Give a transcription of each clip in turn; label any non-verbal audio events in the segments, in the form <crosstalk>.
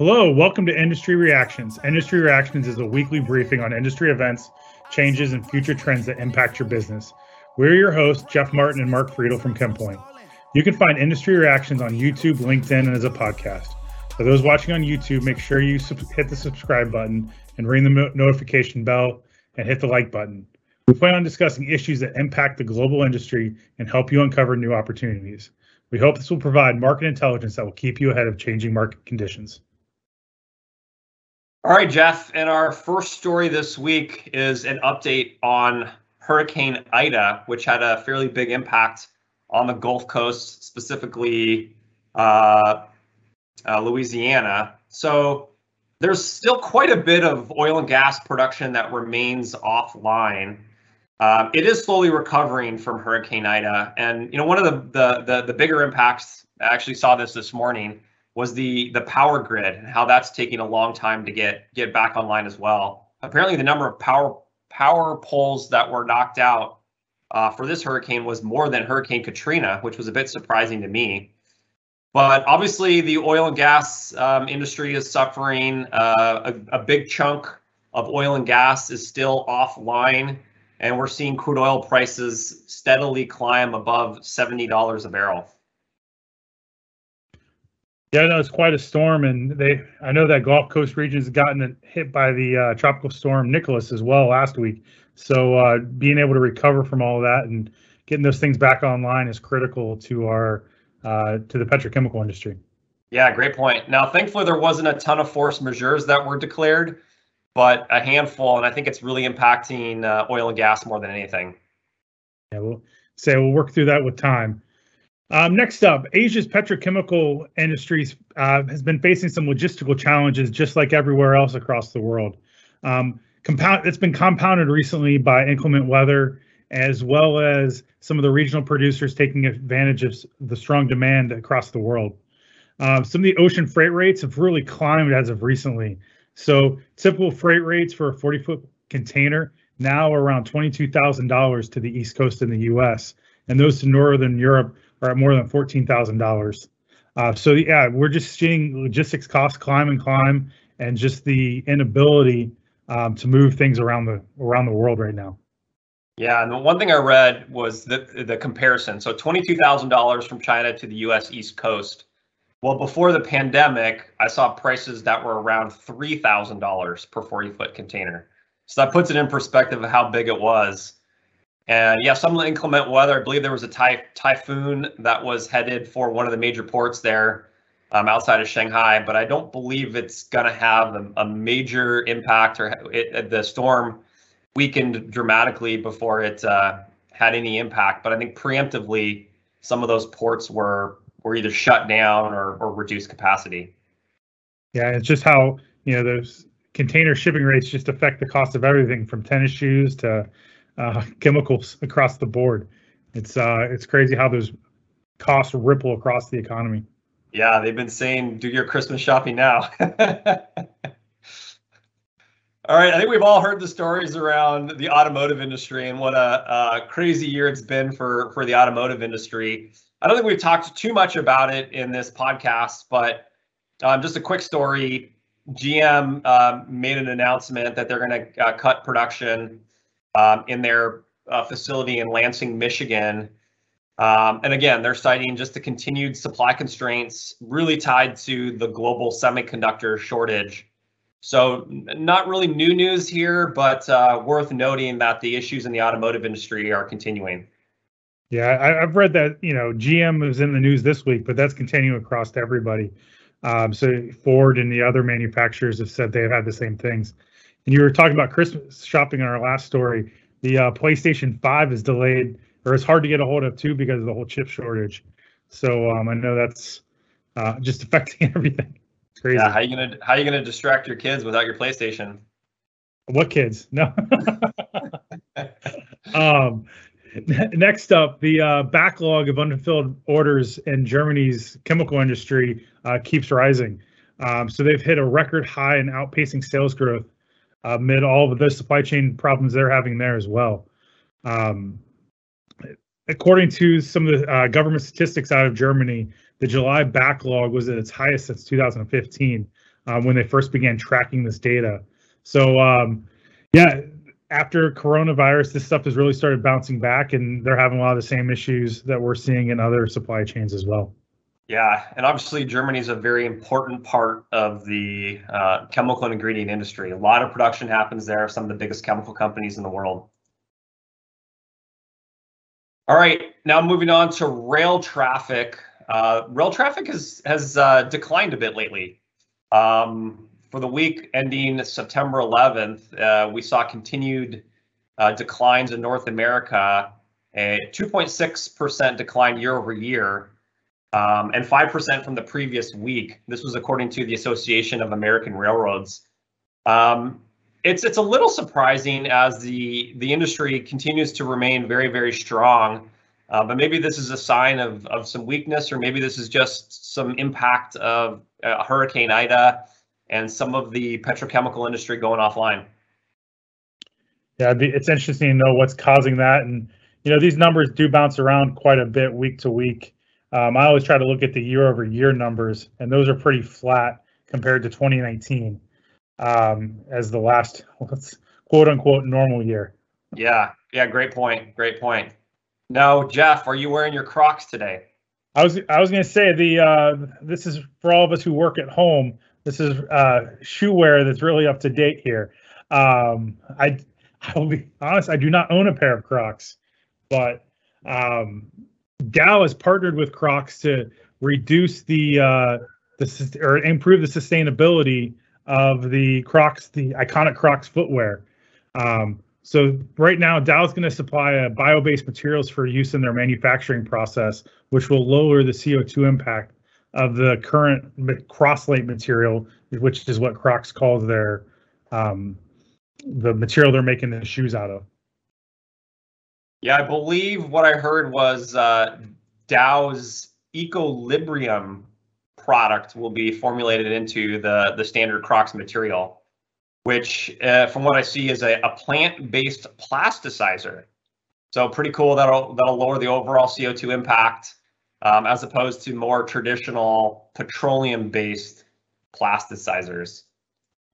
Hello, welcome to Industry Reactions. Industry Reactions is a weekly briefing on industry events, changes, and future trends that impact your business. We're your hosts, Jeff Martin and Mark Friedel from ChemPoint. You can find Industry Reactions on YouTube, LinkedIn, and as a podcast. For those watching on YouTube, make sure you sub- hit the subscribe button and ring the mo- notification bell and hit the like button. We plan on discussing issues that impact the global industry and help you uncover new opportunities. We hope this will provide market intelligence that will keep you ahead of changing market conditions. All right, Jeff. And our first story this week is an update on Hurricane Ida, which had a fairly big impact on the Gulf Coast, specifically uh, uh, Louisiana. So there's still quite a bit of oil and gas production that remains offline. Um, it is slowly recovering from Hurricane Ida, and you know one of the the the, the bigger impacts. I actually saw this this morning was the the power grid and how that's taking a long time to get get back online as well. Apparently, the number of power power poles that were knocked out uh, for this hurricane was more than Hurricane Katrina, which was a bit surprising to me. But obviously, the oil and gas um, industry is suffering. Uh, a, a big chunk of oil and gas is still offline, and we're seeing crude oil prices steadily climb above $70 a barrel. Yeah, no, it's quite a storm, and they. I know that Gulf Coast region has gotten hit by the uh, tropical storm Nicholas as well last week. So uh, being able to recover from all of that and getting those things back online is critical to our uh, to the petrochemical industry. Yeah, great point. Now, thankfully, there wasn't a ton of force majeures that were declared, but a handful, and I think it's really impacting uh, oil and gas more than anything. Yeah, we'll say we'll work through that with time. Um, next up, Asia's petrochemical industries uh, has been facing some logistical challenges, just like everywhere else across the world. Um, compound, it's been compounded recently by inclement weather, as well as some of the regional producers taking advantage of the strong demand across the world. Um, some of the ocean freight rates have really climbed as of recently. So typical freight rates for a 40 foot container now around $22,000 to the East Coast in the US, and those to Northern Europe are at more than fourteen thousand dollars. Uh, so yeah, we're just seeing logistics costs climb and climb, and just the inability um, to move things around the around the world right now. Yeah, and the one thing I read was the the comparison. So twenty two thousand dollars from China to the U.S. East Coast. Well, before the pandemic, I saw prices that were around three thousand dollars per forty foot container. So that puts it in perspective of how big it was. And yeah, some inclement weather. I believe there was a ty- typhoon that was headed for one of the major ports there um, outside of Shanghai, but I don't believe it's going to have a, a, major impact or it, the storm weakened dramatically before it uh, had any impact. But I think preemptively, some of those ports were were either shut down or, or reduced capacity. Yeah, it's just how you know those container shipping rates just affect the cost of everything from tennis shoes to uh, chemicals across the board. It's uh, it's crazy how those costs ripple across the economy. Yeah, they've been saying do your Christmas shopping now. <laughs> all right, I think we've all heard the stories around the automotive industry and what a, a, crazy year it's been for for the automotive industry. I don't think we've talked too much about it in this podcast, but um, just a quick story. GM uh, made an announcement that they're going to uh, cut production um, in their uh, facility in Lansing, Michigan. Um, and again, they're citing just the continued supply constraints really tied to the global semiconductor shortage. So, not really new news here, but uh, worth noting that the issues in the automotive industry are continuing. Yeah, I, have read that you know GM was in the news this week, but that's continuing across to everybody. Um, so Ford and the other manufacturers have said they've had the same things. And you were talking about Christmas shopping in our last story. The uh, PlayStation 5 is delayed, or it's hard to get a hold of too because of the whole chip shortage. So um, I know that's uh, just <laughs> affecting everything. It's crazy. Yeah, how you gonna how you gonna distract your kids without your PlayStation? What kids? No. <laughs> um, <laughs> next up, the uh, backlog of unfulfilled orders in Germany's chemical industry uh, keeps rising. Um, so they've hit a record high in outpacing sales growth amid all of the supply chain problems they're having there as well. Um, according to some of the uh, government statistics out of Germany, the July backlog was at its highest since 2015, um, when they first began tracking this data. So um, yeah, after coronavirus, this stuff has really started bouncing back, and they're having a lot of the same issues that we're seeing in other supply chains as well. Yeah, and obviously Germany is a very important part of the uh, chemical and ingredient industry. A lot of production happens there. Some of the biggest chemical companies in the world. All right, now moving on to rail traffic. Uh, rail traffic has has uh, declined a bit lately. Um, for the week ending September 11th, uh, we saw continued uh, declines in North America, a 2.6% decline year over year um, and 5% from the previous week. This was according to the Association of American Railroads. Um, it's it's a little surprising as the the industry continues to remain very very strong, uh, but maybe this is a sign of of some weakness, or maybe this is just some impact of uh, Hurricane Ida and some of the petrochemical industry going offline. Yeah, it's interesting to know what's causing that, and you know these numbers do bounce around quite a bit week to week. Um, I always try to look at the year over year numbers, and those are pretty flat compared to 2019 um, as the last <laughs> quote unquote normal year. Yeah, yeah, great point. Great point. Now, Jeff, are you wearing your Crocs today? I was I was going to say the uh, this is for all of us who work at home. This is uh, shoe wear that's really up to date here. Um, I <laughs> I'll be honest, I do not own a pair of Crocs, but um, Dow has partnered with Crocs to reduce the uh, the or improve the sustainability of the Crocs, the iconic Crocs footwear. Um, so right now, Dow is going to supply a bio-based materials for use in their manufacturing process, which will lower the CO2 impact of the current cross-linked material, which is what Crocs calls their um, the material they're making the shoes out of. Yeah, I believe what I heard was uh, Dow's Ecolibrium product will be formulated into the the standard Crocs material, which, uh, from what I see, is a, a plant-based plasticizer. So pretty cool. That'll that'll lower the overall CO2 impact, um, as opposed to more traditional petroleum-based plasticizers.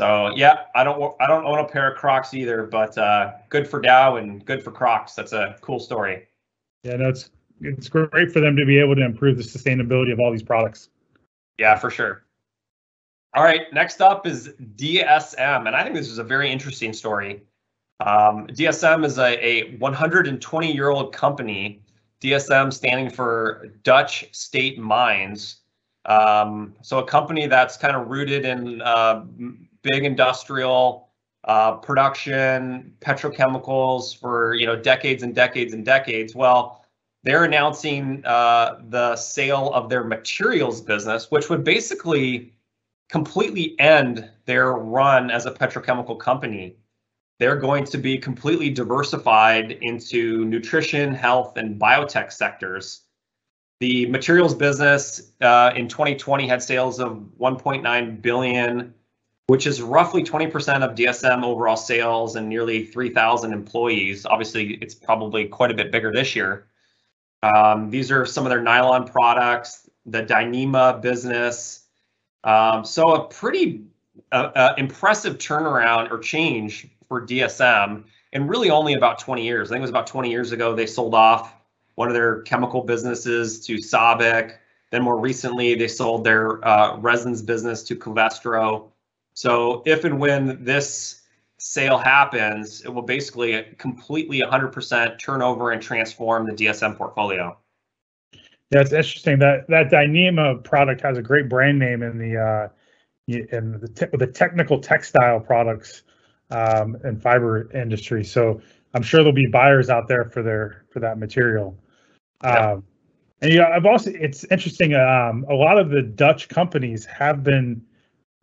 So yeah, I don't I don't own a pair of Crocs either, but uh, good for Dow and good for Crocs. That's a cool story. Yeah, no, it's it's great for them to be able to improve the sustainability of all these products. Yeah, for sure. All right, next up is DSM, and I think this is a very interesting story. Um, DSM is a, a 120 year old company. DSM standing for Dutch State Mines. Um, so a company that's kind of rooted in uh, big industrial uh, production, petrochemicals for you know decades and decades and decades. Well, they're announcing uh, the sale of their materials business, which would basically completely end their run as a petrochemical company. They're going to be completely diversified into nutrition, health, and biotech sectors. The materials business uh, in 2020 had sales of 1.9 billion which is roughly 20% of DSM overall sales and nearly 3,000 employees. Obviously, it's probably quite a bit bigger this year. Um, these are some of their nylon products, the Dyneema business. Um, so a pretty uh, uh, impressive turnaround or change for DSM in really only about 20 years. I think it was about 20 years ago they sold off one of their chemical businesses to SABIC. Then more recently, they sold their uh, resins business to Covestro. So if and when this sale happens, it will basically completely 100% turn over and transform the DSM portfolio. Yeah, it's interesting that that Dyneema product has a great brand name in the uh, in the, te- the technical textile products um, and fiber industry. So I'm sure there'll be buyers out there for their for that material. Um, and yeah, I've also it's interesting. Um, a lot of the Dutch companies have been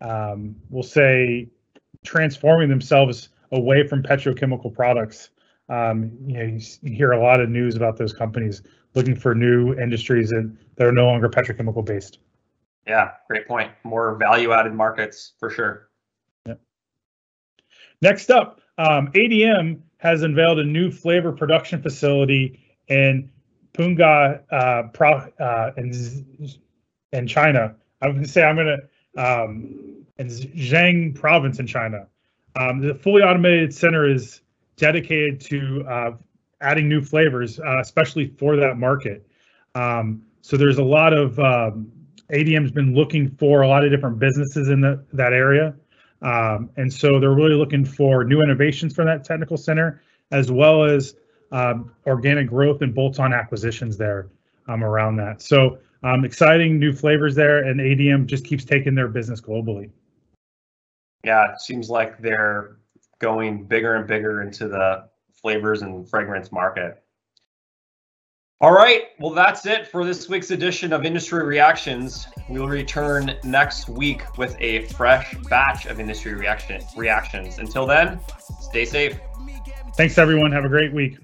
um, we'll say, transforming themselves away from petrochemical products. Um, you know, you, you, hear a lot of news about those companies looking for new industries and that are no longer petrochemical based. Yeah, great point. More value-added markets for sure. Yeah. Next up, um, ADM has unveiled a new flavor production facility in Punga, uh, Pro, uh, in, in China. I'm going to say I'm going to um, in Zhejiang province in China. Um, the fully automated center is dedicated to uh, adding new flavors, uh, especially for that market. Um, so there's a lot of um, ADM's been looking for a lot of different businesses in the, that area. Um, and so they're really looking for new innovations from that technical center, as well as um, organic growth and bolt-on acquisitions there um, around that. So um, exciting new flavors there, and ADM just keeps taking their business globally. Yeah, it seems like they're going bigger and bigger into the flavors and fragrance market. All right, well, that's it for this week's edition of Industry Reactions. We'll return next week with a fresh batch of industry reaction reactions. Until then, stay safe. Thanks, everyone. Have a great week.